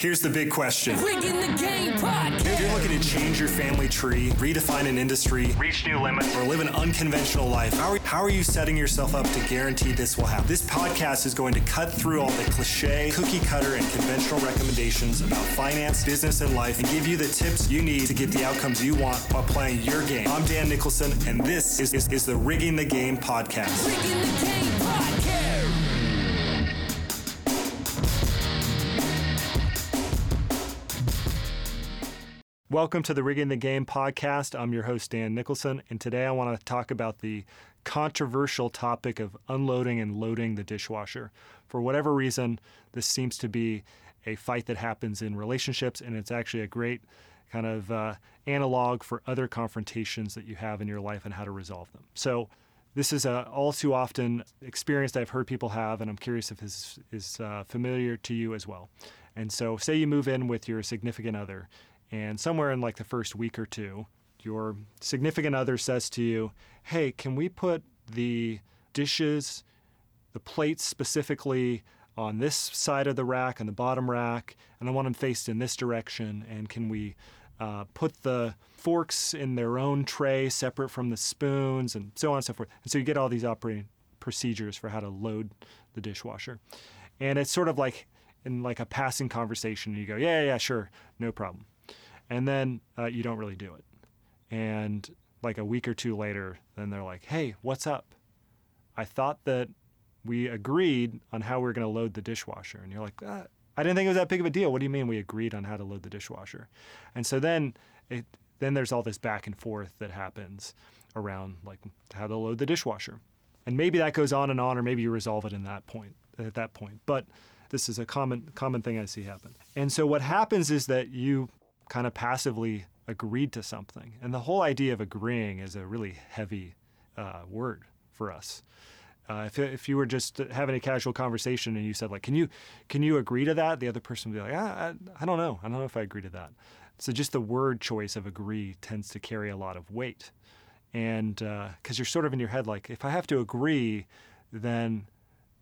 Here's the big question. Rigging the Game podcast. If you're looking to change your family tree, redefine an industry, reach new limits, or live an unconventional life, how are, how are you setting yourself up to guarantee this will happen? This podcast is going to cut through all the cliche, cookie cutter, and conventional recommendations about finance, business, and life and give you the tips you need to get the outcomes you want while playing your game. I'm Dan Nicholson, and this is, is, is the Rigging the Game podcast. Rigging the Game podcast. Welcome to the Rigging the Game podcast. I'm your host, Dan Nicholson, and today I want to talk about the controversial topic of unloading and loading the dishwasher. For whatever reason, this seems to be a fight that happens in relationships, and it's actually a great kind of uh, analog for other confrontations that you have in your life and how to resolve them. So, this is a all too often experience that I've heard people have, and I'm curious if this is uh, familiar to you as well. And so, say you move in with your significant other, and somewhere in like the first week or two, your significant other says to you, Hey, can we put the dishes, the plates specifically, on this side of the rack, on the bottom rack, and I want them faced in this direction? And can we uh, put the forks in their own tray separate from the spoons, and so on and so forth? And so you get all these operating procedures for how to load the dishwasher. And it's sort of like in like a passing conversation, you go, Yeah, yeah, sure, no problem and then uh, you don't really do it. And like a week or two later, then they're like, "Hey, what's up? I thought that we agreed on how we were going to load the dishwasher." And you're like, ah, "I didn't think it was that big of a deal. What do you mean we agreed on how to load the dishwasher?" And so then it then there's all this back and forth that happens around like how to load the dishwasher. And maybe that goes on and on or maybe you resolve it in that point at that point. But this is a common common thing I see happen. And so what happens is that you kind of passively agreed to something. And the whole idea of agreeing is a really heavy uh, word for us. Uh, if, if you were just having a casual conversation and you said like, "Can you can you agree to that?" The other person would be like, ah, I, I don't know. I don't know if I agree to that." So just the word choice of agree tends to carry a lot of weight, and because uh, you're sort of in your head like, if I have to agree, then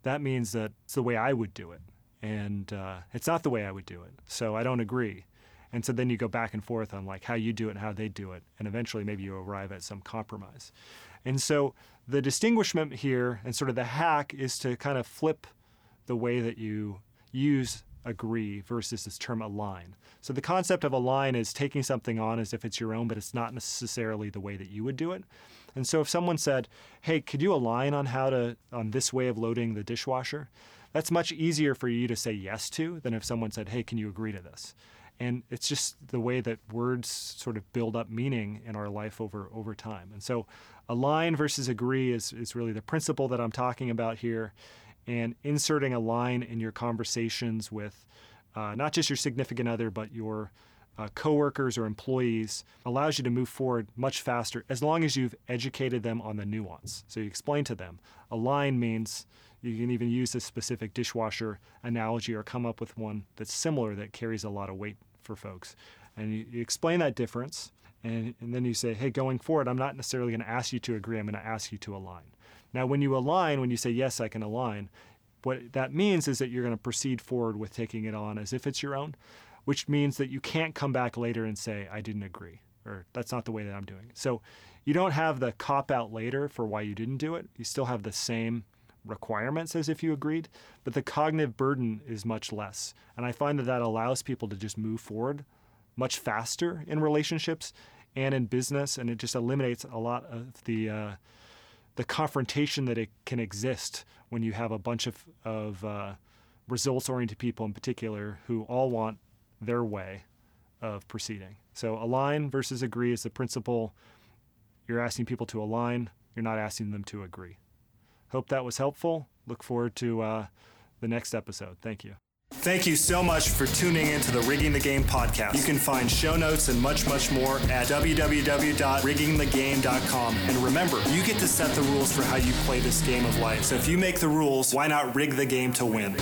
that means that it's the way I would do it, and uh, it's not the way I would do it. So I don't agree. And so then you go back and forth on like how you do it and how they do it, and eventually maybe you arrive at some compromise. And so the distinguishment here and sort of the hack is to kind of flip the way that you use agree versus this term align. So the concept of align is taking something on as if it's your own, but it's not necessarily the way that you would do it. And so if someone said, "Hey, could you align on how to on this way of loading the dishwasher?" That's much easier for you to say yes to than if someone said, "Hey, can you agree to this?" And it's just the way that words sort of build up meaning in our life over over time. And so, align versus agree is is really the principle that I'm talking about here, and inserting a line in your conversations with uh, not just your significant other, but your uh, coworkers or employees allows you to move forward much faster as long as you've educated them on the nuance. So you explain to them. Align means you can even use a specific dishwasher analogy or come up with one that's similar that carries a lot of weight for folks. And you, you explain that difference, and, and then you say, hey, going forward, I'm not necessarily going to ask you to agree, I'm going to ask you to align. Now, when you align, when you say, yes, I can align, what that means is that you're going to proceed forward with taking it on as if it's your own, which means that you can't come back later and say, I didn't agree, or that's not the way that I'm doing it. So you don't have the cop out later for why you didn't do it. You still have the same requirements as if you agreed, but the cognitive burden is much less. And I find that that allows people to just move forward much faster in relationships and in business, and it just eliminates a lot of the uh, the confrontation that it can exist when you have a bunch of of uh, results oriented people in particular who all want their way of proceeding. So align versus agree is the principle. You're asking people to align. You're not asking them to agree. Hope that was helpful. Look forward to uh, the next episode. Thank you. Thank you so much for tuning in to the Rigging the Game podcast. You can find show notes and much, much more at www.riggingthegame.com. And remember, you get to set the rules for how you play this game of life. So if you make the rules, why not rig the game to win?